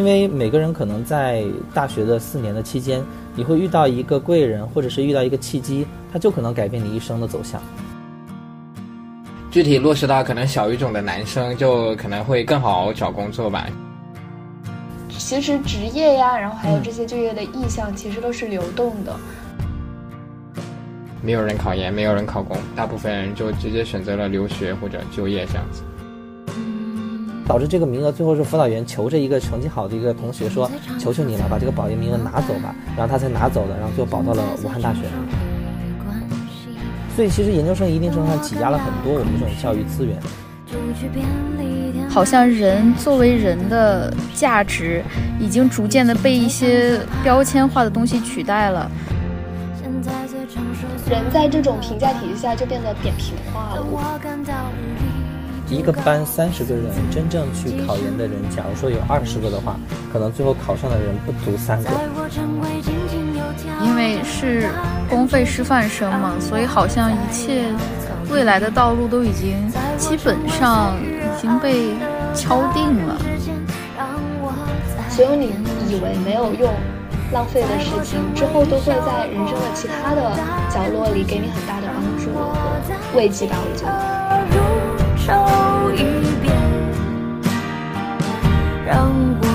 因为每个人可能在大学的四年的期间，你会遇到一个贵人，或者是遇到一个契机，他就可能改变你一生的走向。具体落实到可能小语种的男生，就可能会更好找工作吧。其实职业呀，然后还有这些就业的意向，其实都是流动的。没有人考研，没有人考公，大部分人就直接选择了留学或者就业这样子。导致这个名额最后是辅导员求着一个成绩好的一个同学说：“求求你了，把这个保研名额拿走吧。”然后他才拿走的，然后就保到了武汉大学。所以其实研究生一定程度上挤压了很多我们这种教育资源。好像人作为人的价值，已经逐渐的被一些标签化的东西取代了。人在这种评价体系下就变得扁平化了。一个班三十个人，真正去考研的人，假如说有二十个的话，可能最后考上的人不足三个。因为是公费师范生嘛，所以好像一切未来的道路都已经基本上已经被敲定了。所有你以为没有用、浪费的事情，之后都会在人生的其他的角落里给你很大的帮助和慰藉吧，我觉得。一遍，让我。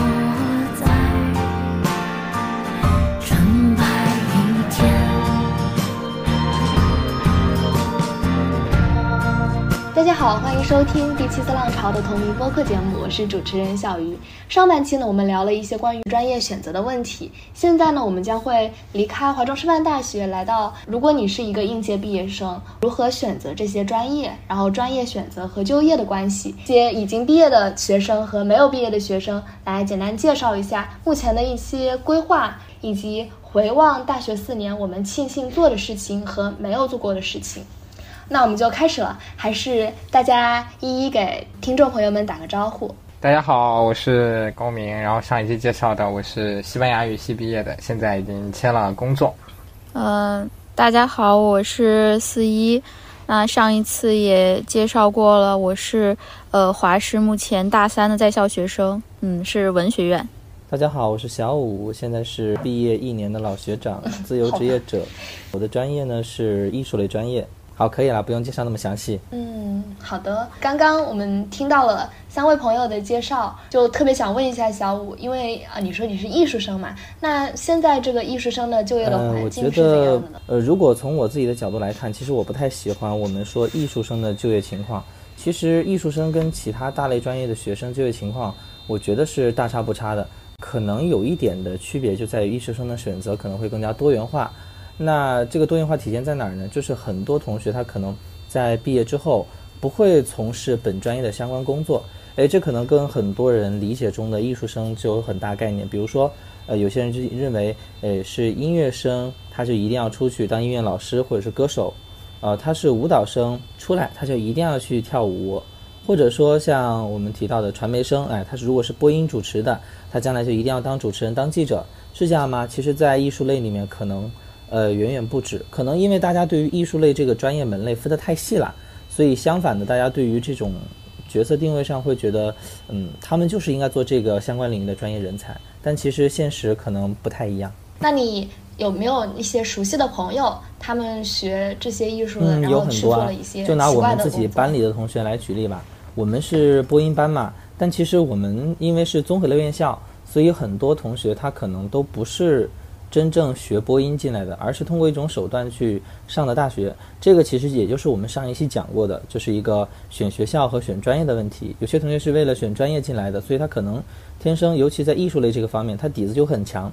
大家好，欢迎收听第七次浪潮的同名播客节目，我是主持人小鱼。上半期呢，我们聊了一些关于专业选择的问题。现在呢，我们将会离开华中师范大学，来到如果你是一个应届毕业生，如何选择这些专业，然后专业选择和就业的关系，接已经毕业的学生和没有毕业的学生来简单介绍一下目前的一些规划，以及回望大学四年我们庆幸做的事情和没有做过的事情。那我们就开始了，还是大家一一给听众朋友们打个招呼。大家好，我是高明。然后上一期介绍的，我是西班牙语系毕业的，现在已经签了工作。嗯，大家好，我是四一。那上一次也介绍过了，我是呃华师目前大三的在校学生，嗯，是文学院。大家好，我是小五，现在是毕业一年的老学长，自由职业者。我的专业呢是艺术类专业。好，可以了，不用介绍那么详细。嗯，好的。刚刚我们听到了三位朋友的介绍，就特别想问一下小五，因为啊，你说你是艺术生嘛，那现在这个艺术生的就业的环境是怎样的呢？呃，如果从我自己的角度来看，其实我不太喜欢我们说艺术生的就业情况。其实艺术生跟其他大类专业的学生就业情况，我觉得是大差不差的。可能有一点的区别就在于艺术生的选择可能会更加多元化。那这个多元化体现在哪儿呢？就是很多同学他可能在毕业之后不会从事本专业的相关工作，诶，这可能跟很多人理解中的艺术生就有很大概念。比如说，呃，有些人就认为，诶，是音乐生他就一定要出去当音乐老师或者是歌手，呃，他是舞蹈生出来他就一定要去跳舞，或者说像我们提到的传媒生，哎，他是如果是播音主持的，他将来就一定要当主持人当记者，是这样吗？其实，在艺术类里面可能。呃，远远不止。可能因为大家对于艺术类这个专业门类分得太细了，所以相反的，大家对于这种角色定位上会觉得，嗯，他们就是应该做这个相关领域的专业人才。但其实现实可能不太一样。那你有没有一些熟悉的朋友，他们学这些艺术的，然后去做了一些就拿我们自己班里的同学来举例吧。我们是播音班嘛，但其实我们因为是综合类院校，所以很多同学他可能都不是。真正学播音进来的，而是通过一种手段去上的大学。这个其实也就是我们上一期讲过的，就是一个选学校和选专业的问题。有些同学是为了选专业进来的，所以他可能天生，尤其在艺术类这个方面，他底子就很强。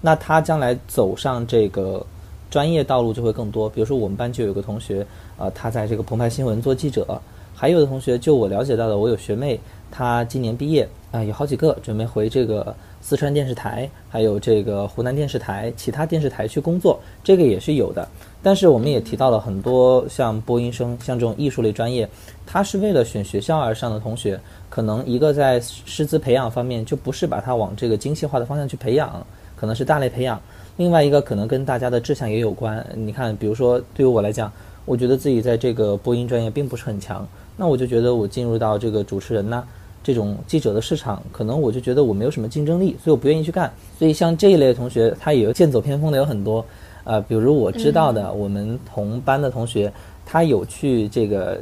那他将来走上这个专业道路就会更多。比如说我们班就有个同学，呃，他在这个澎湃新闻做记者。还有的同学，就我了解到的，我有学妹，她今年毕业啊，有好几个准备回这个。四川电视台，还有这个湖南电视台，其他电视台去工作，这个也是有的。但是我们也提到了很多像播音生，像这种艺术类专业，他是为了选学校而上的同学，可能一个在师资培养方面就不是把他往这个精细化的方向去培养，可能是大类培养。另外一个可能跟大家的志向也有关。你看，比如说对于我来讲，我觉得自己在这个播音专业并不是很强，那我就觉得我进入到这个主持人呢。这种记者的市场，可能我就觉得我没有什么竞争力，所以我不愿意去干。所以像这一类的同学，他也有剑走偏锋的有很多。呃，比如我知道的，我们同班的同学，他有去这个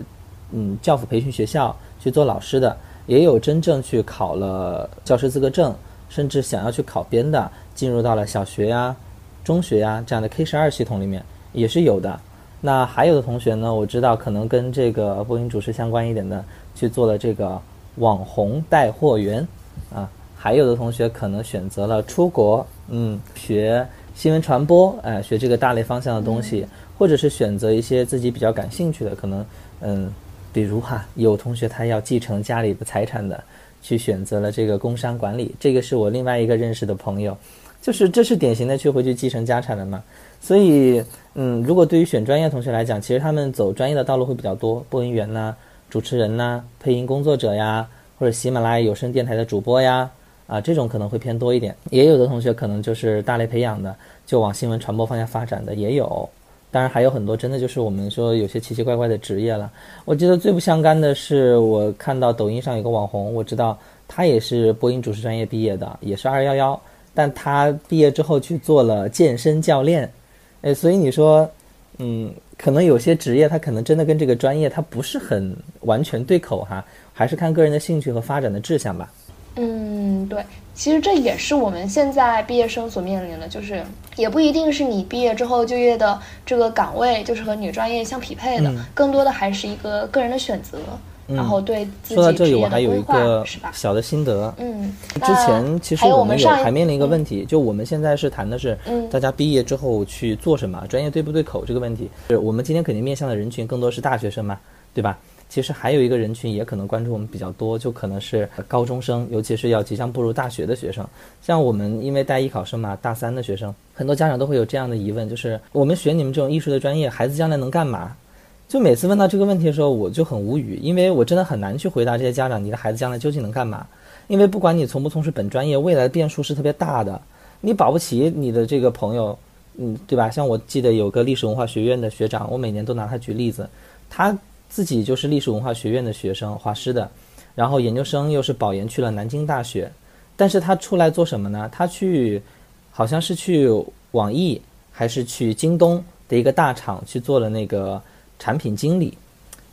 嗯教辅培训学校去做老师的，也有真正去考了教师资格证，甚至想要去考编的，进入到了小学呀、中学呀这样的 K 十二系统里面也是有的。那还有的同学呢，我知道可能跟这个播音主持相关一点的，去做了这个网红带货员啊。还有的同学可能选择了出国，嗯，学。新闻传播，哎，学这个大类方向的东西，或者是选择一些自己比较感兴趣的，可能，嗯，比如哈，有同学他要继承家里的财产的，去选择了这个工商管理，这个是我另外一个认识的朋友，就是这是典型的去回去继承家产的嘛。所以，嗯，如果对于选专业同学来讲，其实他们走专业的道路会比较多，播音员呐，主持人呐，配音工作者呀，或者喜马拉雅有声电台的主播呀。啊，这种可能会偏多一点，也有的同学可能就是大类培养的，就往新闻传播方向发展的也有。当然还有很多真的就是我们说有些奇奇怪怪的职业了。我记得最不相干的是，我看到抖音上有个网红，我知道他也是播音主持专业毕业的，也是二幺幺，但他毕业之后去做了健身教练。哎，所以你说，嗯，可能有些职业它可能真的跟这个专业它不是很完全对口哈，还是看个人的兴趣和发展的志向吧。嗯，对，其实这也是我们现在毕业生所面临的，就是也不一定是你毕业之后就业的这个岗位就是和你专业相匹配的，更多的还是一个个人的选择，然后对自己职业的规划，是吧？小的心得，嗯，之前其实我们有还面临一个问题，就我们现在是谈的是大家毕业之后去做什么，专业对不对口这个问题，是我们今天肯定面向的人群更多是大学生嘛，对吧？其实还有一个人群也可能关注我们比较多，就可能是高中生，尤其是要即将步入大学的学生。像我们因为带艺考生嘛，大三的学生，很多家长都会有这样的疑问，就是我们学你们这种艺术的专业，孩子将来能干嘛？就每次问到这个问题的时候，我就很无语，因为我真的很难去回答这些家长，你的孩子将来究竟能干嘛？因为不管你从不从事本专业，未来的变数是特别大的。你保不齐你的这个朋友，嗯，对吧？像我记得有个历史文化学院的学长，我每年都拿他举例子，他。自己就是历史文化学院的学生，华师的，然后研究生又是保研去了南京大学，但是他出来做什么呢？他去，好像是去网易还是去京东的一个大厂去做了那个产品经理，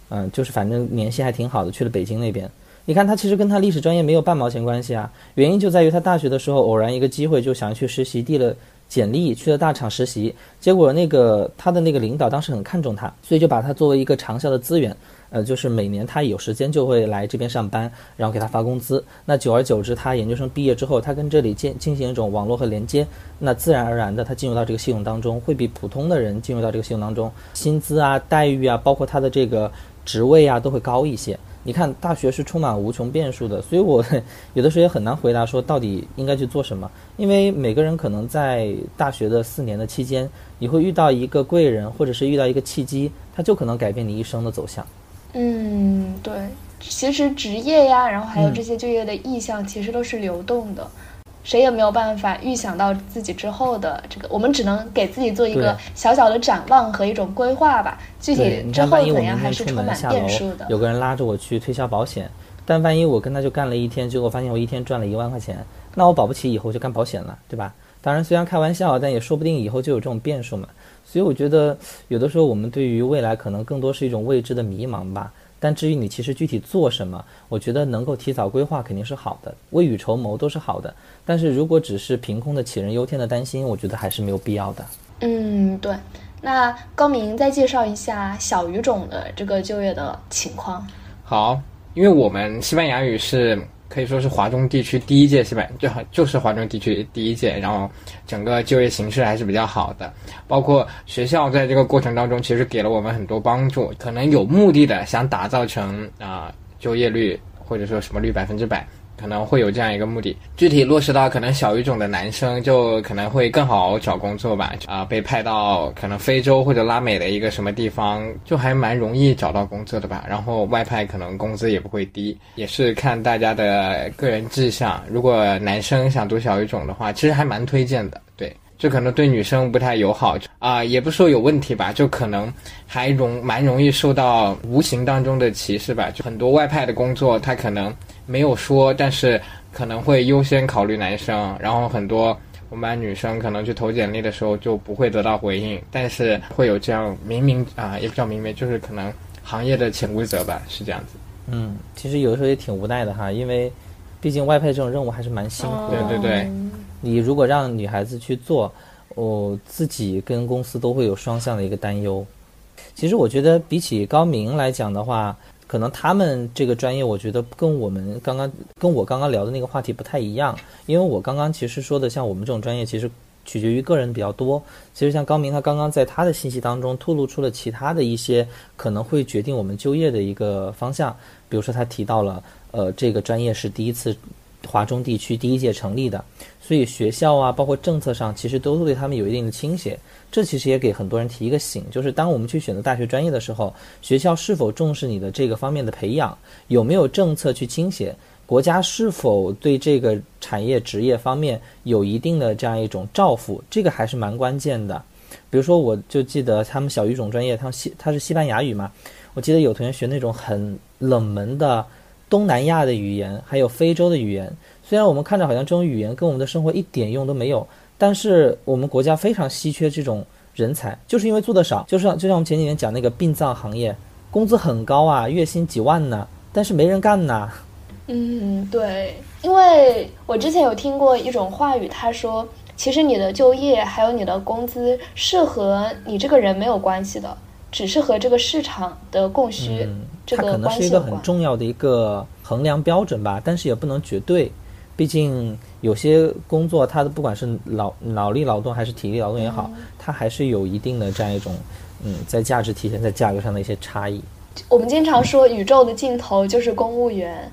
嗯，就是反正联系还挺好的，去了北京那边。你看他其实跟他历史专业没有半毛钱关系啊，原因就在于他大学的时候偶然一个机会就想去实习，递了。简历去了大厂实习，结果那个他的那个领导当时很看重他，所以就把他作为一个长效的资源，呃，就是每年他有时间就会来这边上班，然后给他发工资。那久而久之，他研究生毕业之后，他跟这里进进行一种网络和连接，那自然而然的他进入到这个系统当中，会比普通的人进入到这个系统当中，薪资啊、待遇啊，包括他的这个职位啊，都会高一些。你看，大学是充满无穷变数的，所以我 有的时候也很难回答说到底应该去做什么，因为每个人可能在大学的四年的期间，你会遇到一个贵人，或者是遇到一个契机，他就可能改变你一生的走向。嗯，对，其实职业呀，然后还有这些就业的意向，其实都是流动的。谁也没有办法预想到自己之后的这个，我们只能给自己做一个小小的展望和一种规划吧。具体之后怎样还是充满变数的。有个人拉着我去推销保险，但万一我跟他就干了一天，结果发现我一天赚了一万块钱，那我保不齐以后就干保险了，对吧？当然虽然开玩笑，但也说不定以后就有这种变数嘛。所以我觉得有的时候我们对于未来可能更多是一种未知的迷茫吧。但至于你其实具体做什么，我觉得能够提早规划肯定是好的，未雨绸缪都是好的。但是如果只是凭空的杞人忧天的担心，我觉得还是没有必要的。嗯，对。那高明再介绍一下小语种的这个就业的情况。好，因为我们西班牙语是。可以说是华中地区第一届西班就就是华中地区第一届，然后整个就业形势还是比较好的，包括学校在这个过程当中其实给了我们很多帮助，可能有目的的想打造成啊就业率或者说什么率百分之百。可能会有这样一个目的，具体落实到可能小语种的男生就可能会更好找工作吧。啊，被派到可能非洲或者拉美的一个什么地方，就还蛮容易找到工作的吧。然后外派可能工资也不会低，也是看大家的个人志向。如果男生想读小语种的话，其实还蛮推荐的。对，这可能对女生不太友好啊、也不说有问题吧，就可能还容蛮容易受到无形当中的歧视吧。就很多外派的工作，他可能没有说，但是可能会优先考虑男生，然后很多我们班女生可能去投简历的时候就不会得到回应，但是会有这样明明啊、也不叫明明，就是可能行业的潜规则吧，是这样子。嗯，其实有的时候也挺无奈的哈，因为毕竟外派这种任务还是蛮辛苦的。对对对嗯你如果让女孩子去做，我、自己跟公司都会有双向的一个担忧。其实我觉得比起高明来讲的话，可能他们这个专业，我觉得跟我们刚刚跟我刚刚聊的那个话题不太一样，因为我刚刚其实说的像我们这种专业，其实取决于个人比较多。其实像高明他刚刚在他的信息当中透露出了其他的一些可能会决定我们就业的一个方向，比如说他提到了，呃，这个专业是第一次华中地区第一届成立的，所以学校啊，包括政策上，其实都对他们有一定的倾斜。这其实也给很多人提一个醒，就是当我们去选择大学专业的时候，学校是否重视你的这个方面的培养，有没有政策去倾斜，国家是否对这个产业职业方面有一定的这样一种照拂，这个还是蛮关键的。比如说，我就记得他们小语种专业，他们西他是西班牙语嘛，我记得有同学学那种很冷门的东南亚的语言，还有非洲的语言。虽然我们看着好像这种语言跟我们的生活一点用都没有，但是我们国家非常稀缺这种人才，就是因为做的少。就像就像我们前几年讲那个殡葬行业，工资很高啊，月薪几万呢，但是没人干呐。嗯，对，因为我之前有听过一种话语，他说，其实你的就业还有你的工资是和你这个人没有关系的，只是和这个市场的供需、嗯，这它可能是一个很。重要的一个衡量标准吧，但是也不能绝对。毕竟有些工作，它的不管是脑脑力劳动还是体力劳动也好，它还是有一定的这样一种，嗯，在价值体现在价格上的一些差异。我们经常说宇宙的尽头就是公务员，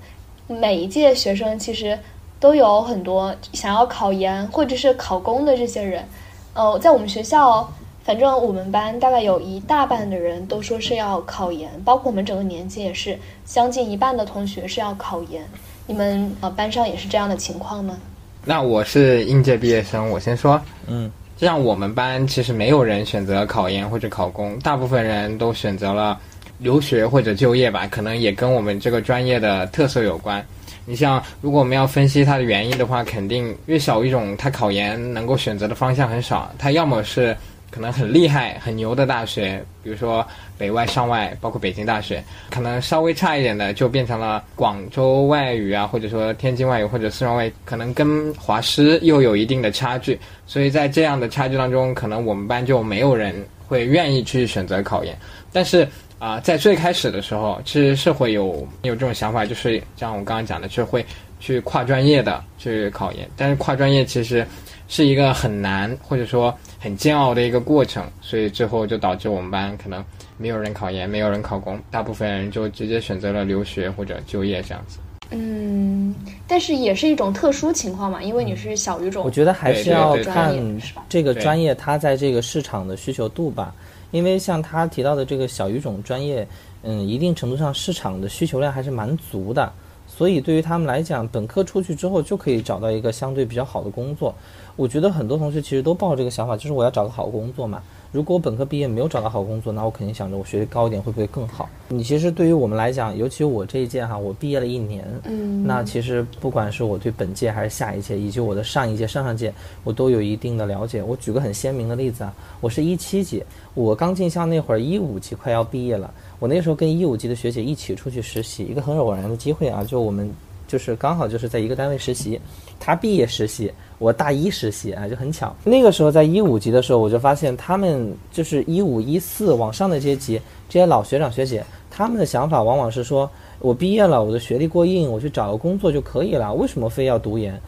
每一届学生其实都有很多想要考研或者是考公的这些人。呃，在我们学校，反正我们班大概有一大半的人都说是要考研，包括我们整个年级也是将近一半的同学是要考研。你们呃班上也是这样的情况吗？那我是应届毕业生，我先说，嗯，像我们班其实没有人选择考研或者考公，大部分人都选择了留学或者就业吧，可能也跟我们这个专业的特色有关。你像，如果我们要分析它的原因的话，肯定因为小语种它考研能够选择的方向很少，它要么是可能很厉害、很牛的大学，比如说北外、上外，包括北京大学，可能稍微差一点的就变成了广州外语啊，或者说天津外语或者四川外，可能跟华师又有一定的差距。所以在这样的差距当中，可能我们班就没有人会愿意去选择考研。但是啊、在最开始的时候，其实是会有有这种想法，就是像我刚刚讲的，就会去跨专业的去考研。但是跨专业其实是一个很难或者说很煎熬的一个过程，所以最后就导致我们班可能没有人考研，没有人考公，大部分人就直接选择了留学或者就业这样子。嗯，但是也是一种特殊情况嘛，因为你是小语种。我觉得还是要看专业这个专业它在这个市场的需求度吧。因为像他提到的这个小语种专业，嗯，一定程度上市场的需求量还是蛮足的，所以对于他们来讲，本科出去之后就可以找到一个相对比较好的工作。我觉得很多同学其实都抱这个想法，就是我要找个好工作嘛。如果我本科毕业没有找到好工作，那我肯定想着我学历高一点会不会更好？你其实对于我们来讲，尤其我这一届哈，我毕业了一年，嗯，那其实不管是我对本届还是下一届，以及我的上一届、上上届，我都有一定的了解。我举个很鲜明的例子啊，我是一七级，我刚进校那会儿，一五级快要毕业了，我那时候跟一五级的学姐一起出去实习，一个很偶然的机会啊，就我们就是刚好就是在一个单位实习，她毕业实习，我大一实习啊，就很巧。那个时候在一五级的时候，我就发现他们就是一五一四往上的这些级，这些老学长学姐，他们的想法往往是说，我毕业了，我的学历过硬，我去找个工作就可以了，为什么非要读研、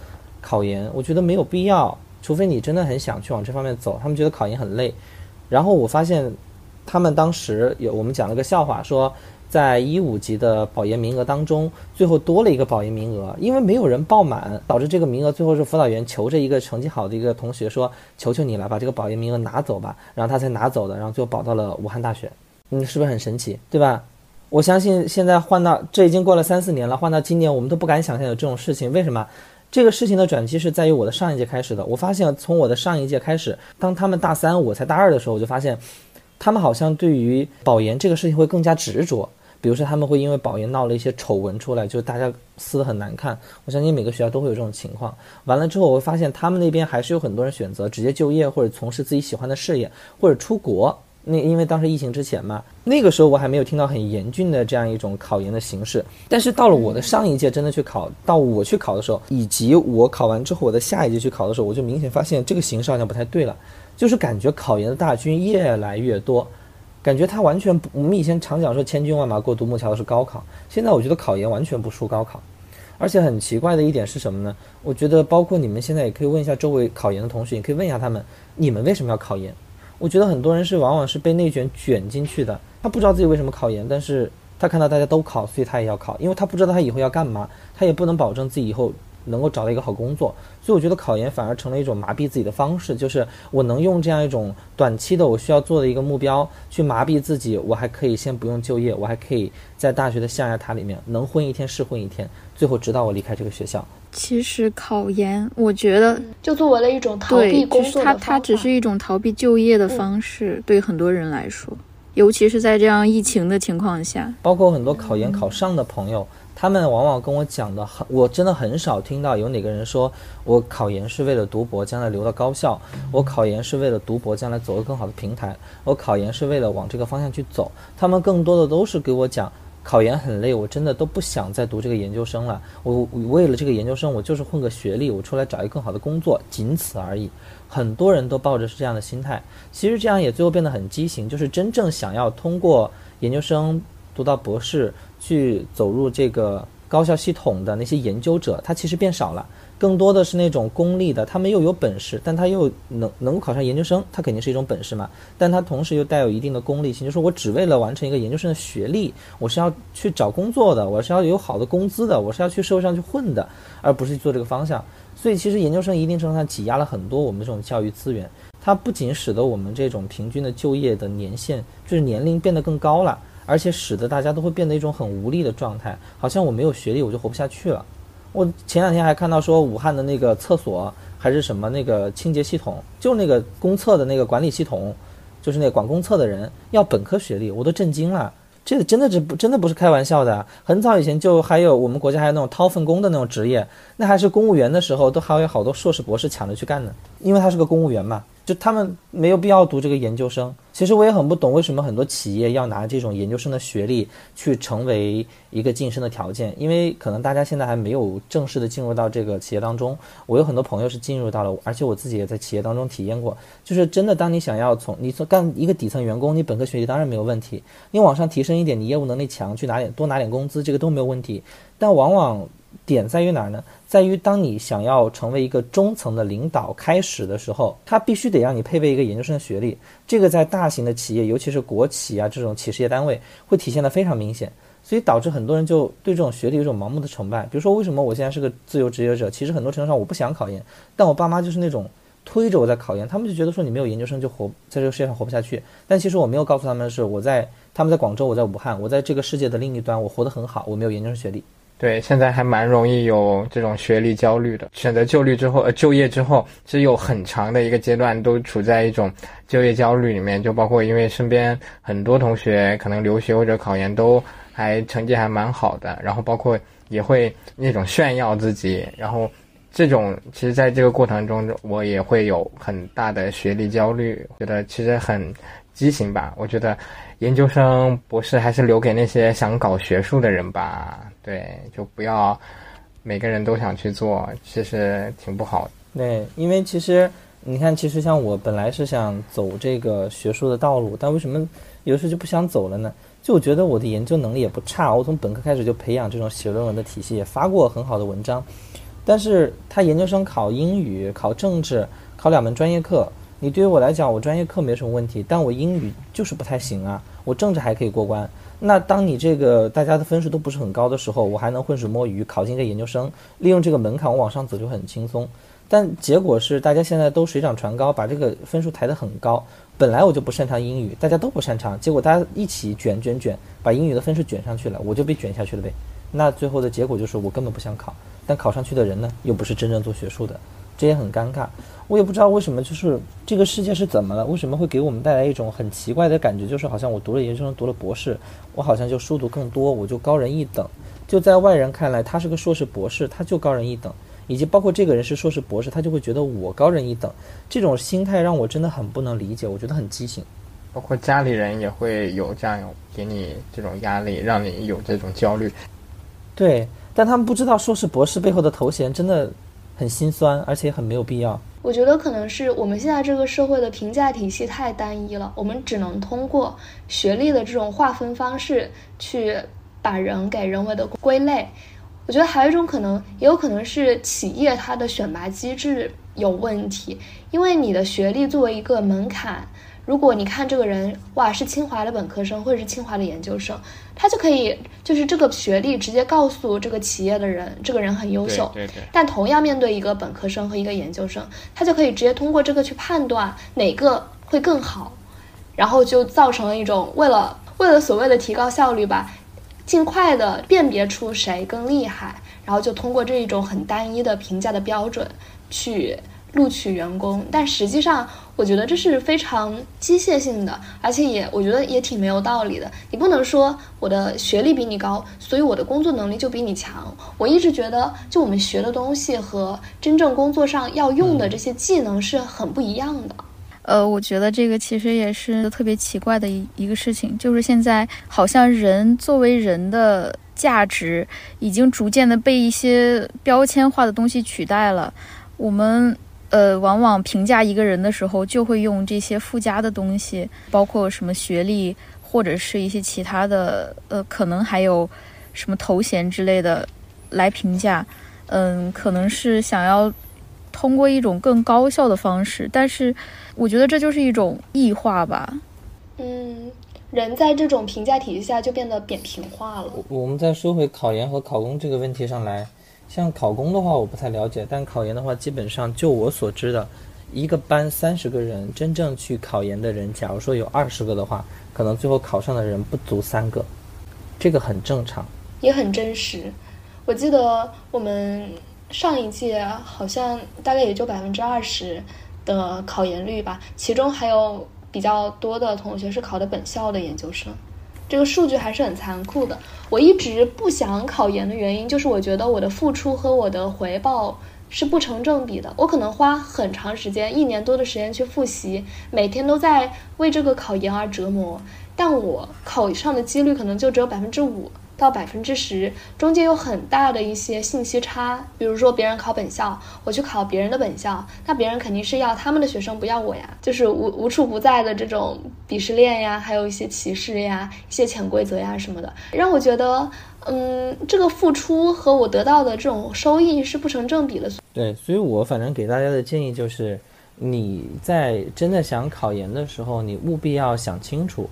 考研？我觉得没有必要，除非你真的很想去往这方面走。他们觉得考研很累，然后我发现他们当时有我们讲了个笑话，说在一五级的保研名额当中，最后多了一个保研名额，因为没有人报满，导致这个名额最后是辅导员求着一个成绩好的一个同学说：“求求你了，把这个保研名额拿走吧。”然后他才拿走的，然后最后保到了武汉大学。嗯，是不是很神奇？对吧？我相信现在换到这已经过了三四年了，换到今年我们都不敢想象有这种事情。为什么？这个事情的转机是在于我的上一届开始的。我发现从我的上一届开始，当他们大三，我才大二的时候，我就发现，他们好像对于保研这个事情会更加执着。比如说，他们会因为保研闹了一些丑闻出来，就大家撕得很难看。我相信每个学校都会有这种情况。完了之后，我会发现他们那边还是有很多人选择直接就业，或者从事自己喜欢的事业，或者出国。那因为当时疫情之前嘛，那个时候我还没有听到很严峻的这样一种考研的形式。但是到了我的上一届真的去考，到我去考的时候，以及我考完之后我的下一届去考的时候，我就明显发现这个形式好像不太对了，就是感觉考研的大军越来越多。感觉他完全不，我们以前常讲说千军万马过独木桥的是高考，现在我觉得考研完全不输高考，而且很奇怪的一点是什么呢？我觉得包括你们现在也可以问一下周围考研的同学，也可以问一下他们，你们为什么要考研？我觉得很多人是往往是被内卷卷进去的，他不知道自己为什么考研，但是他看到大家都考，所以他也要考，因为他不知道他以后要干嘛，他也不能保证自己以后。能够找到一个好工作，所以我觉得考研反而成了一种麻痹自己的方式，就是我能用这样一种短期的我需要做的一个目标去麻痹自己，我还可以先不用就业，我还可以在大学的象牙塔里面能混一天是混一天，最后直到我离开这个学校。其实考研，我觉得就作为了一种逃避工作的它它只是一种逃避就业的方式，对很多人来说，尤其是在这样疫情的情况下，包括很多考研考上的朋友。他们往往跟我讲的很，我真的很少听到有哪个人说我考研是为了读博，将来留到高校；我考研是为了读博，将来走个更好的平台；我考研是为了往这个方向去走。他们更多的都是给我讲，考研很累，我真的都不想再读这个研究生了。我为了这个研究生，我就是混个学历，我出来找一个更好的工作，仅此而已。很多人都抱着是这样的心态，其实这样也最后变得很畸形，就是真正想要通过研究生读到博士。去走入这个高校系统的那些研究者，他其实变少了，更多的是那种公立的，他们又有本事，但他又能能够考上研究生，他肯定是一种本事嘛。但他同时又带有一定的功利性，就是我只为了完成一个研究生的学历，我是要去找工作的，我是要有好的工资的，我是要去社会上去混的，而不是去做这个方向。所以其实研究生一定程度上挤压了很多我们这种教育资源，它不仅使得我们这种平均的就业的年限，就是年龄变得更高了。而且使得大家都会变得一种很无力的状态，好像我没有学历我就活不下去了。我前两天还看到说，武汉的那个厕所还是什么那个清洁系统，就那个公厕的那个管理系统，就是那管公厕的人要本科学历，我都震惊了。这个真的是不真的不是开玩笑的。很早以前就还有我们国家还有那种掏粪工的那种职业，那还是公务员的时候，都还有好多硕士博士抢着去干呢，因为他是个公务员嘛。就他们没有必要读这个研究生。其实我也很不懂，为什么很多企业要拿这种研究生的学历去成为一个晋升的条件？因为可能大家现在还没有正式的进入到这个企业当中。我有很多朋友是进入到了，而且我自己也在企业当中体验过。就是真的，当你想要从你从干一个底层员工，你本科学历当然没有问题。你往上提升一点，你业务能力强，去拿点多拿点工资，这个都没有问题。但往往点在于哪儿呢？在于当你想要成为一个中层的领导开始的时候，他必须得让你配备一个研究生的学历。这个在大型的企业，尤其是国企啊这种企事业单位，会体现的非常明显。所以导致很多人就对这种学历有一种盲目的崇拜。比如说，为什么我现在是个自由职业者？其实很多程度上我不想考研，但我爸妈就是那种推着我在考研。他们就觉得说你没有研究生就活在这个世界上活不下去。但其实我没有告诉他们的是，我在他们在广州，我在武汉，我在这个世界的另一端，我活得很好，我没有研究生学历。对，现在还蛮容易有这种学历焦虑的。选择就业之后，呃，就业之后，其实有很长的一个阶段都处在一种就业焦虑里面。就包括因为身边很多同学可能留学或者考研都还成绩还蛮好的，然后包括也会那种炫耀自己，然后这种其实在这个过程中，我也会有很大的学历焦虑，觉得其实很畸形吧。我觉得研究生、博士还是留给那些想搞学术的人吧。对，就不要每个人都想去做，其实挺不好的。对，因为其实你看，其实像我本来是想走这个学术的道路，但为什么有时候就不想走了呢？就我觉得我的研究能力也不差，我从本科开始就培养这种写论文的体系，也发过很好的文章。但是他研究生考英语、考政治、考两门专业课，你对于我来讲，我专业课没什么问题，但我英语就是不太行啊。我政治还可以过关。那当你这个大家的分数都不是很高的时候，我还能浑水摸鱼考进这研究生，利用这个门槛我往上走就很轻松。但结果是大家现在都水涨船高，把这个分数抬得很高。本来我就不擅长英语，大家都不擅长，结果大家一起卷卷卷，把英语的分数卷上去了，我就被卷下去了呗。那最后的结果就是我根本不想考，但考上去的人呢，又不是真正做学术的，这也很尴尬。我也不知道为什么，就是这个世界是怎么了？为什么会给我们带来一种很奇怪的感觉？就是好像我读了研究生，读了博士，我好像就书读更多，我就高人一等。就在外人看来，他是个硕士博士，他就高人一等。以及包括这个人是硕士博士，他就会觉得我高人一等。这种心态让我真的很不能理解，我觉得很畸形。包括家里人也会有这样给你这种压力，让你有这种焦虑。对，但他们不知道硕士博士背后的头衔真的很心酸，而且很没有必要。我觉得可能是我们现在这个社会的评价体系太单一了，我们只能通过学历的这种划分方式去把人给人为的归类。我觉得还有一种可能，也有可能是企业它的选拔机制有问题，因为你的学历作为一个门槛。如果你看这个人，哇，是清华的本科生或者是清华的研究生，他就可以就是这个学历直接告诉这个企业的人，这个人很优秀。对对。但同样面对一个本科生和一个研究生，他就可以直接通过这个去判断哪个会更好，然后就造成了一种为了为了所谓的提高效率吧，尽快的辨别出谁更厉害，然后就通过这一种很单一的评价的标准去。录取员工，但实际上，我觉得这是非常机械性的，而且也我觉得也挺没有道理的。你不能说我的学历比你高，所以我的工作能力就比你强。我一直觉得，就我们学的东西和真正工作上要用的这些技能是很不一样的。呃，我觉得这个其实也是特别奇怪的一一个事情，就是现在好像人作为人的价值已经逐渐的被一些标签化的东西取代了。我们。呃，往往评价一个人的时候，就会用这些附加的东西，包括什么学历，或者是一些其他的，呃，可能还有什么头衔之类的来评价。嗯，可能是想要通过一种更高效的方式，但是我觉得这就是一种异化吧。嗯，人在这种评价体系下就变得扁平化了。我们再说回考研和考公这个问题上来。像考公的话，我不太了解，但考研的话，基本上就我所知的，一个班三十个人，真正去考研的人，假如说有二十个的话，可能最后考上的人不足三个，这个很正常，也很真实。我记得我们上一届好像大概也就百分之二十的考研率吧，其中还有比较多的同学是考的本校的研究生。这个数据还是很残酷的。我一直不想考研的原因，就是我觉得我的付出和我的回报是不成正比的。我可能花很长时间，一年多的时间去复习，每天都在为这个考研而折磨，但我考上的几率可能就只有百分之五。到百分之十，中间有很大的一些信息差。比如说，别人考本校，我去考别人的本校，那别人肯定是要他们的学生，不要我呀。就是无无处不在的这种鄙视链呀，还有一些歧视呀、一些潜规则呀什么的，让我觉得，嗯，这个付出和我得到的这种收益是不成正比的。对，所以我反正给大家的建议就是，你在真的想考研的时候，你务必要想清楚。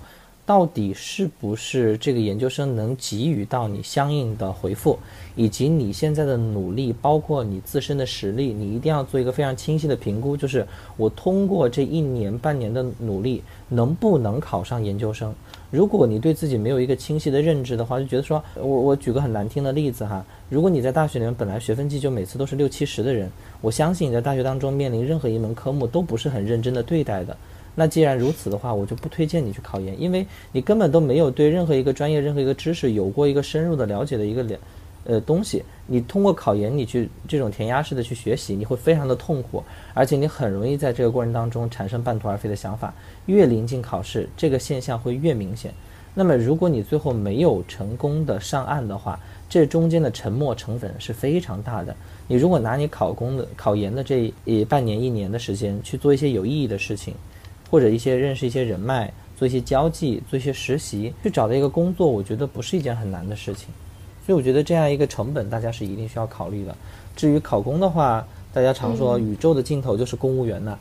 到底是不是这个研究生能给予到你相应的回复，以及你现在的努力，包括你自身的实力，你一定要做一个非常清晰的评估。就是我通过这一年半年的努力，能不能考上研究生？如果你对自己没有一个清晰的认知的话，就觉得说我我举个很难听的例子哈，如果你在大学里面本来学分绩就每次都是六七十的人，我相信你在大学当中面临任何一门科目都不是很认真的对待的。那既然如此的话，我就不推荐你去考研，因为你根本都没有对任何一个专业、任何一个知识有过一个深入的了解的一个了，呃东西。你通过考研，你去这种填鸭式的去学习，你会非常的痛苦，而且你很容易在这个过程当中产生半途而废的想法。越临近考试，这个现象会越明显。那么，如果你最后没有成功的上岸的话，这中间的沉没成本是非常大的。你如果拿你考公的、考研的这一半年、一年的时间去做一些有意义的事情。或者一些认识一些人脉，做一些交际，做一些实习，去找到一个工作，我觉得不是一件很难的事情。所以我觉得这样一个成本，大家是一定需要考虑的。至于考公的话，大家常说宇宙的尽头就是公务员呢。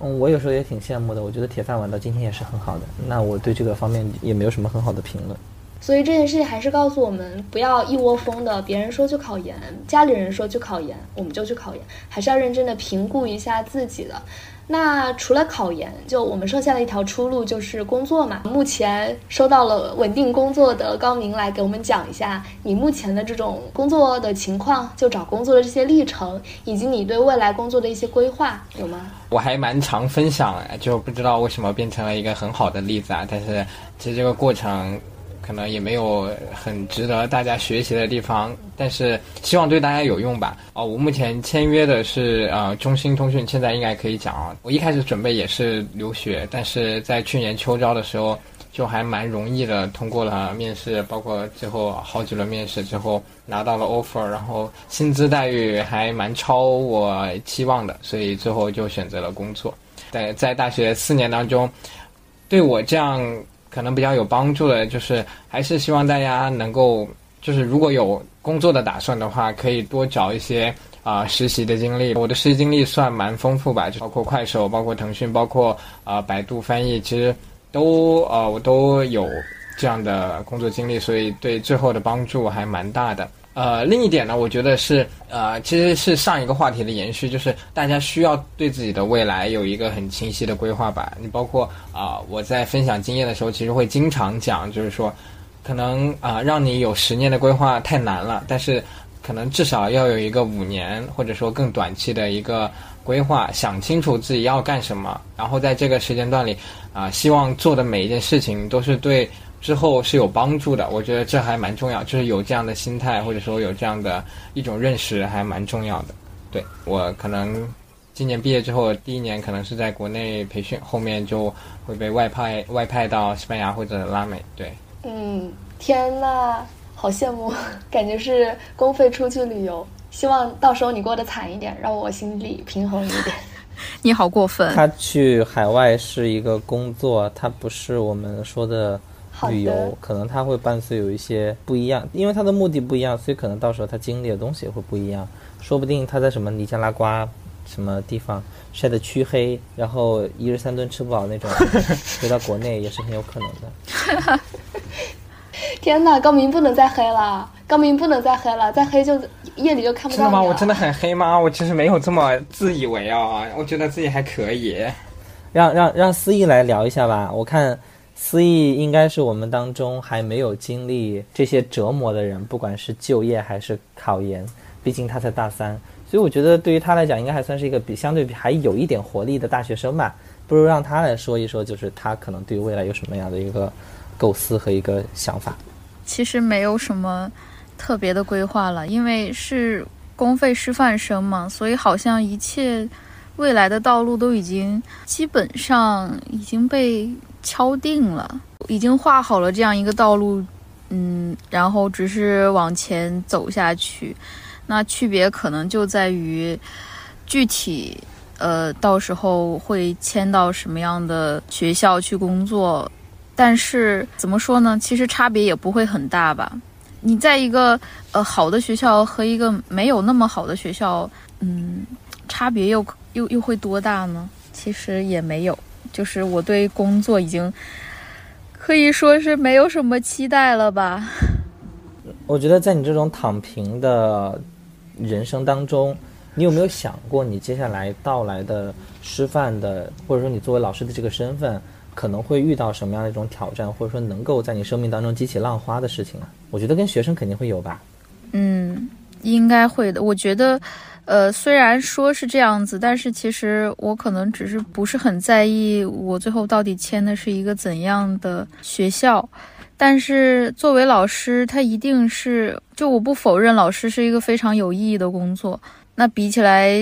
嗯，我有时候也挺羡慕的。我觉得铁饭碗到今天也是很好的。那我对这个方面也没有什么很好的评论。所以这件事情还是告诉我们，不要一窝蜂的，别人说去考研，家里人说去考研，我们就去考研，还是要认真的评估一下自己的。那除了考研，就我们剩下的一条出路就是工作嘛。目前收到了稳定工作的高明来给我们讲一下你目前的这种工作的情况，就找工作的这些历程，以及你对未来工作的一些规划，有吗？我还蛮常分享，就不知道为什么变成了一个很好的例子啊。但是其实这个过程。可能也没有很值得大家学习的地方，但是希望对大家有用吧。哦，我目前签约的是呃中兴通讯，现在应该可以讲啊。我一开始准备也是留学，但是在去年秋招的时候就还蛮容易的通过了面试，包括最后好几轮面试之后拿到了 offer，然后薪资待遇还蛮超我期望的，所以最后就选择了工作。在在大学四年当中，对我这样。可能比较有帮助的，就是还是希望大家能够，就是如果有工作的打算的话，可以多找一些啊实习的经历。我的实习经历算蛮丰富吧，就包括快手、包括腾讯、包括啊百度翻译，其实都啊我都有这样的工作经历，所以对最后的帮助还蛮大的。呃，另一点呢，我觉得是呃，其实是上一个话题的延续，就是大家需要对自己的未来有一个很清晰的规划吧。你包括啊，我在分享经验的时候，其实会经常讲，就是说，可能啊，让你有十年的规划太难了，但是可能至少要有一个五年或者说更短期的一个规划，想清楚自己要干什么，然后在这个时间段里啊，希望做的每一件事情都是对。之后是有帮助的，我觉得这还蛮重要，就是有这样的心态，或者说有这样的一种认识，还蛮重要的。对我可能今年毕业之后，第一年可能是在国内培训，后面就会被外派外派到西班牙或者拉美。对，嗯，天呐，好羡慕，感觉是公费出去旅游，希望到时候你过得惨一点，让我心里平衡一点。你好过分，他去海外是一个工作，他不是我们说的。旅游可能它会伴随有一些不一样，因为它的目的不一样，所以可能到时候他经历的东西也会不一样。说不定他在什么尼加拉瓜什么地方晒得黢黑，然后一日三顿吃不饱那种，回到国内也是很有可能的。天哪，高明不能再黑了，高明不能再黑了，再黑就夜里就看不到真的吗？我真的很黑吗？我其实没有这么自以为啊，我觉得自己还可以。让让让思义来聊一下吧，我看。思义应该是我们当中还没有经历这些折磨的人，不管是就业还是考研，毕竟他才大三，所以我觉得对于他来讲，应该还算是一个比相对比还有一点活力的大学生吧。不如让他来说一说，就是他可能对于未来有什么样的一个构思和一个想法。其实没有什么特别的规划了，因为是公费师范生嘛，所以好像一切未来的道路都已经基本上已经被。敲定了，已经画好了这样一个道路，嗯，然后只是往前走下去。那区别可能就在于具体，呃，到时候会迁到什么样的学校去工作。但是怎么说呢？其实差别也不会很大吧。你在一个呃好的学校和一个没有那么好的学校，嗯，差别又又又会多大呢？其实也没有。就是我对工作已经可以说是没有什么期待了吧。我觉得在你这种躺平的人生当中，你有没有想过你接下来到来的师范的，或者说你作为老师的这个身份，可能会遇到什么样的一种挑战，或者说能够在你生命当中激起浪花的事情啊？我觉得跟学生肯定会有吧。嗯，应该会的。我觉得。呃，虽然说是这样子，但是其实我可能只是不是很在意，我最后到底签的是一个怎样的学校。但是作为老师，他一定是就我不否认，老师是一个非常有意义的工作。那比起来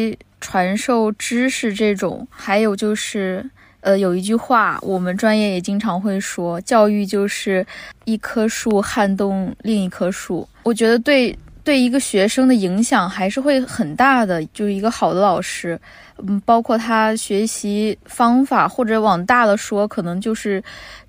传授知识这种，还有就是，呃，有一句话，我们专业也经常会说，教育就是一棵树撼动另一棵树。我觉得对。对一个学生的影响还是会很大的，就是一个好的老师，嗯，包括他学习方法，或者往大了说，可能就是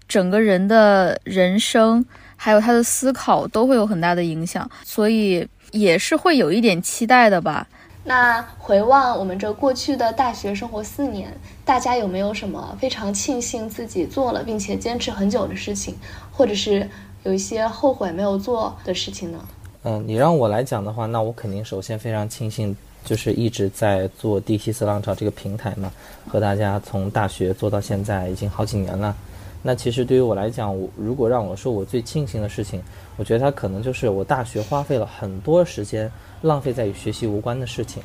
整个人的人生，还有他的思考都会有很大的影响，所以也是会有一点期待的吧。那回望我们这过去的大学生活四年，大家有没有什么非常庆幸自己做了并且坚持很久的事情，或者是有一些后悔没有做的事情呢？嗯，你让我来讲的话，那我肯定首先非常庆幸就是一直在做第七次浪潮这个平台嘛，和大家从大学做到现在已经好几年了。那其实对于我来讲，我如果让我说我最庆幸的事情，我觉得它可能就是我大学花费了很多时间浪费在与学习无关的事情。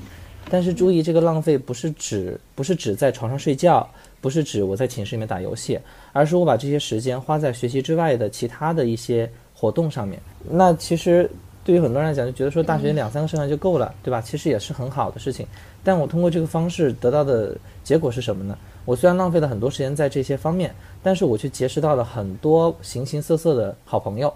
但是注意，这个浪费不是指不是指在床上睡觉，不是指我在寝室里面打游戏，而是我把这些时间花在学习之外的其他的一些活动上面。那其实对于很多人来讲，就觉得说大学两三个社团就够了，对吧？其实也是很好的事情。但我通过这个方式得到的结果是什么呢？我虽然浪费了很多时间在这些方面，但是我却结识到了很多形形色色的好朋友。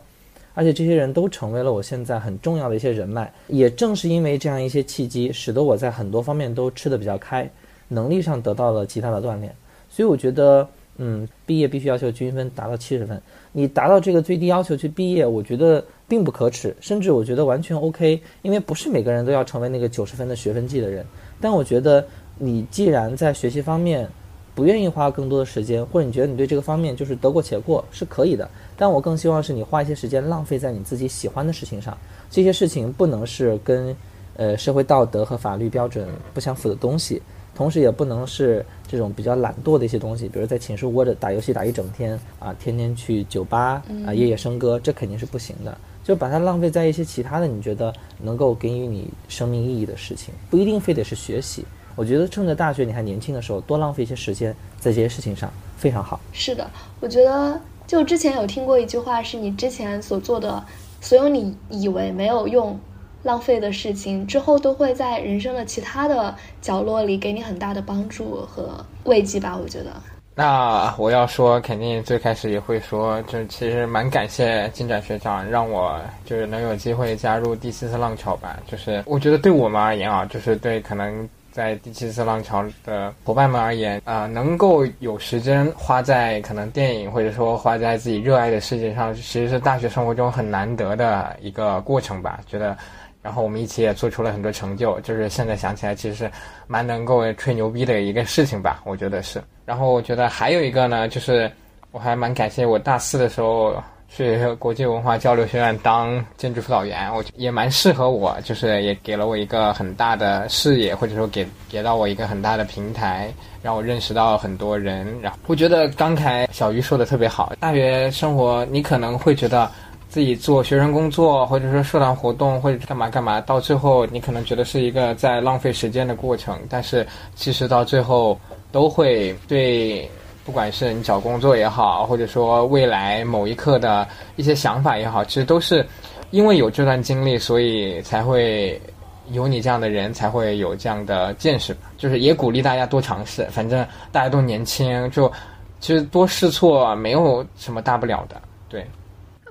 而且这些人都成为了我现在很重要的一些人脉，也正是因为这样一些契机，使得我在很多方面都吃得比较开，能力上得到了极大的锻炼。所以我觉得，嗯，毕业必须要求均分达到七十分，你达到这个最低要求去毕业，我觉得并不可耻，甚至我觉得完全 OK，因为不是每个人都要成为那个九十分的学分制的人。但我觉得，你既然在学习方面不愿意花更多的时间，或者你觉得你对这个方面就是得过且过，是可以的。但我更希望是你花一些时间浪费在你自己喜欢的事情上，这些事情不能是跟，呃，社会道德和法律标准不相符的东西，同时也不能是这种比较懒惰的一些东西，比如在寝室窝着打游戏打一整天啊，天天去酒吧啊夜夜笙歌，这肯定是不行的。就把它浪费在一些其他的你觉得能够给予你生命意义的事情，不一定非得是学习。我觉得趁着大学你还年轻的时候，多浪费一些时间在这些事情上非常好。是的，我觉得。就之前有听过一句话，是你之前所做的所有你以为没有用、浪费的事情，之后都会在人生的其他的角落里给你很大的帮助和慰藉吧。我觉得。那我要说，肯定最开始也会说，就是其实蛮感谢金展学长，让我就是能有机会加入第七次浪潮吧。就是我觉得对我们而言啊，就是对可能。在第七次浪潮的伙伴们而言，啊，能够有时间花在可能电影或者说花在自己热爱的事情上，其实是大学生活中很难得的一个过程吧。觉得，然后我们一起也做出了很多成就，就是现在想起来，其实是蛮能够吹牛逼的一个事情吧。我觉得是。然后我觉得还有一个呢，就是我还蛮感谢我大四的时候。去国际文化交流学院当兼职辅导员，我也蛮适合我，就是也给了我一个很大的视野，或者说给给到我一个很大的平台，让我认识到很多人。然后我觉得刚才小鱼说的特别好，大学生活你可能会觉得自己做学生工作，或者说社团活动，或者干嘛干嘛，到最后你可能觉得是一个在浪费时间的过程，但是其实到最后都会对。不管是你找工作也好，或者说未来某一刻的一些想法也好，其实都是因为有这段经历，所以才会有你这样的人，才会有这样的见识。就是也鼓励大家多尝试，反正大家都年轻，就其实多试错没有什么大不了的。对，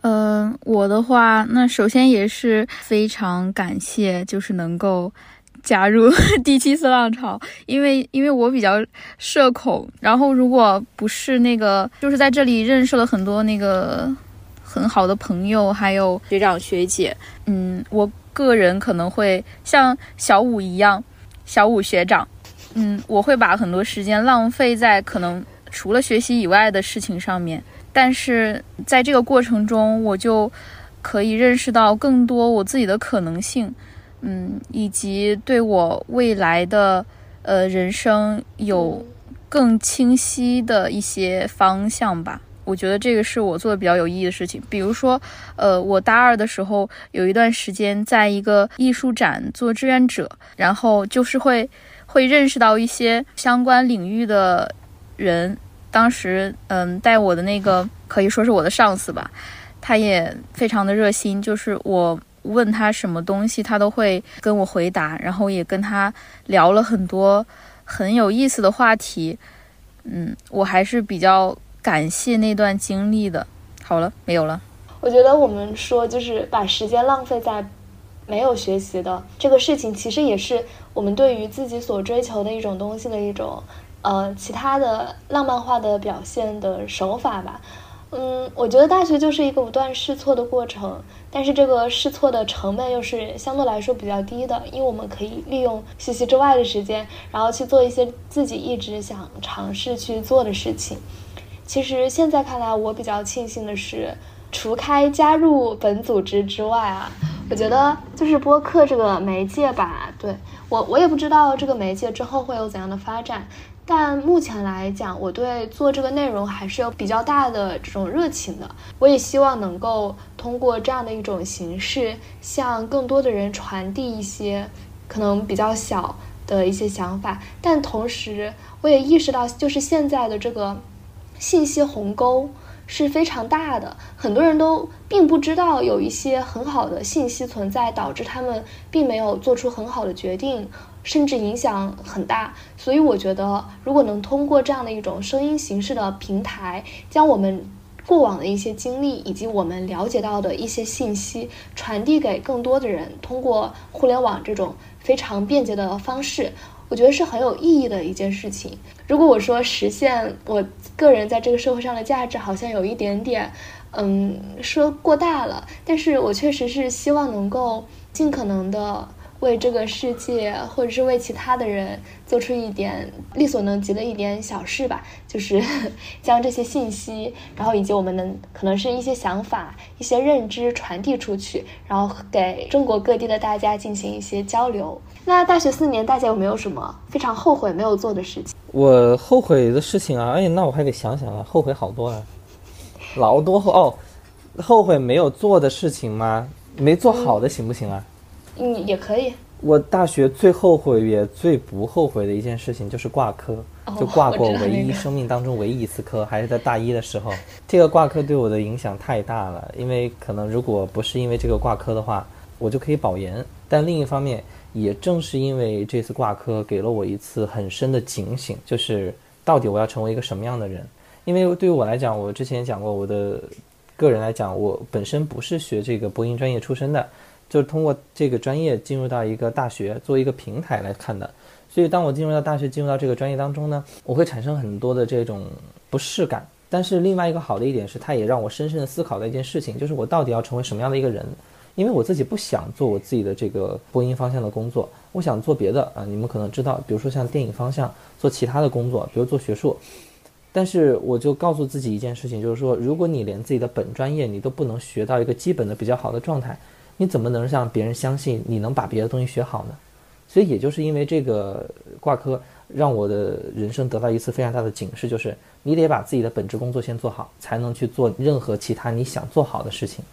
嗯，我的话，那首先也是非常感谢，就是能够。加入 第七次浪潮，因为因为我比较社恐，然后如果不是那个，就是在这里认识了很多那个很好的朋友，还有学长学姐，嗯，我个人可能会像小五一样，小五学长，嗯，我会把很多时间浪费在可能除了学习以外的事情上面，但是在这个过程中，我就可以认识到更多我自己的可能性。嗯，以及对我未来的呃人生有更清晰的一些方向吧。我觉得这个是我做的比较有意义的事情。比如说，呃，我大二的时候有一段时间在一个艺术展做志愿者，然后就是会会认识到一些相关领域的人。当时，嗯，带我的那个可以说是我的上司吧，他也非常的热心，就是我。问他什么东西，他都会跟我回答，然后也跟他聊了很多很有意思的话题。嗯，我还是比较感谢那段经历的。好了，没有了。我觉得我们说就是把时间浪费在没有学习的这个事情，其实也是我们对于自己所追求的一种东西的一种呃其他的浪漫化的表现的手法吧。嗯，我觉得大学就是一个不断试错的过程。但是这个试错的成本又是相对来说比较低的，因为我们可以利用学习之外的时间，然后去做一些自己一直想尝试去做的事情。其实现在看来，我比较庆幸的是，除开加入本组织之外啊，我觉得就是播客这个媒介吧，对我我也不知道这个媒介之后会有怎样的发展，但目前来讲，我对做这个内容还是有比较大的这种热情的。我也希望能够通过这样的一种形式，向更多的人传递一些可能比较小的一些想法，但同时我也意识到，就是现在的这个信息鸿沟。是非常大的，很多人都并不知道有一些很好的信息存在，导致他们并没有做出很好的决定，甚至影响很大。所以我觉得，如果能通过这样的一种声音形式的平台，将我们过往的一些经历以及我们了解到的一些信息传递给更多的人，通过互联网这种非常便捷的方式。我觉得是很有意义的一件事情。如果我说实现我个人在这个社会上的价值，好像有一点点，嗯，说过大了。但是我确实是希望能够尽可能的。为这个世界，或者是为其他的人做出一点力所能及的一点小事吧，就是 将这些信息，然后以及我们能可能是一些想法、一些认知传递出去，然后给中国各地的大家进行一些交流。那大学四年，大家有没有什么非常后悔没有做的事情？我后悔的事情啊，哎，那我还得想想啊，后悔好多啊，老多后哦，后悔没有做的事情吗？没做好的行不行啊？嗯，也可以。我大学最后悔也最不后悔的一件事情就是挂科，就挂过唯一生命当中唯一一次科，还是在大一的时候。这个挂科对我的影响太大了，因为可能如果不是因为这个挂科的话，我就可以保研。但另一方面，也正是因为这次挂科，给了我一次很深的警醒，就是到底我要成为一个什么样的人。因为对于我来讲，我之前讲过，我的个人来讲，我本身不是学这个播音专业出身的。就是通过这个专业进入到一个大学，作为一个平台来看的。所以，当我进入到大学，进入到这个专业当中呢，我会产生很多的这种不适感。但是，另外一个好的一点是，它也让我深深的思考了一件事情，就是我到底要成为什么样的一个人？因为我自己不想做我自己的这个播音方向的工作，我想做别的啊。你们可能知道，比如说像电影方向，做其他的工作，比如做学术。但是，我就告诉自己一件事情，就是说，如果你连自己的本专业你都不能学到一个基本的比较好的状态，你怎么能让别人相信你能把别的东西学好呢？所以也就是因为这个挂科，让我的人生得到一次非常大的警示，就是你得把自己的本职工作先做好，才能去做任何其他你想做好的事情，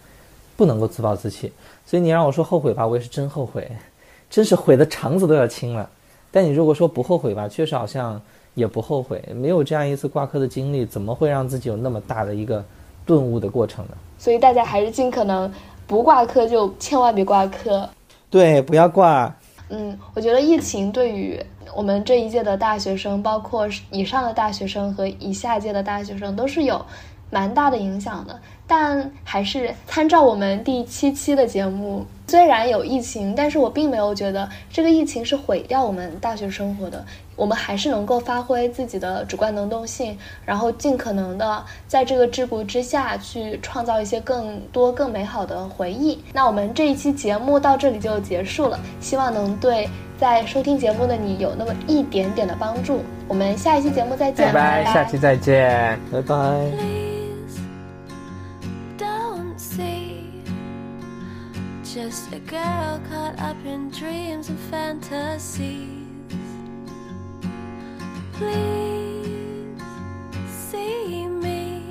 不能够自暴自弃。所以你让我说后悔吧，我也是真后悔，真是悔的肠子都要青了。但你如果说不后悔吧，确实好像也不后悔。没有这样一次挂科的经历，怎么会让自己有那么大的一个顿悟的过程呢？所以大家还是尽可能。不挂科就千万别挂科，对，不要挂。嗯，我觉得疫情对于我们这一届的大学生，包括以上的大学生和以下届的大学生，都是有蛮大的影响的。但还是参照我们第七期的节目，虽然有疫情，但是我并没有觉得这个疫情是毁掉我们大学生活的。我们还是能够发挥自己的主观能动性，然后尽可能的在这个桎梏之下去创造一些更多更美好的回忆。那我们这一期节目到这里就结束了，希望能对在收听节目的你有那么一点点的帮助。我们下一期节目再见，拜拜，下期再见，拜拜。just a girl caught up in dreams and fantasies. Please see me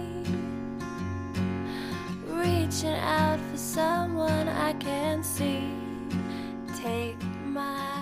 reaching out for someone I can see. Take my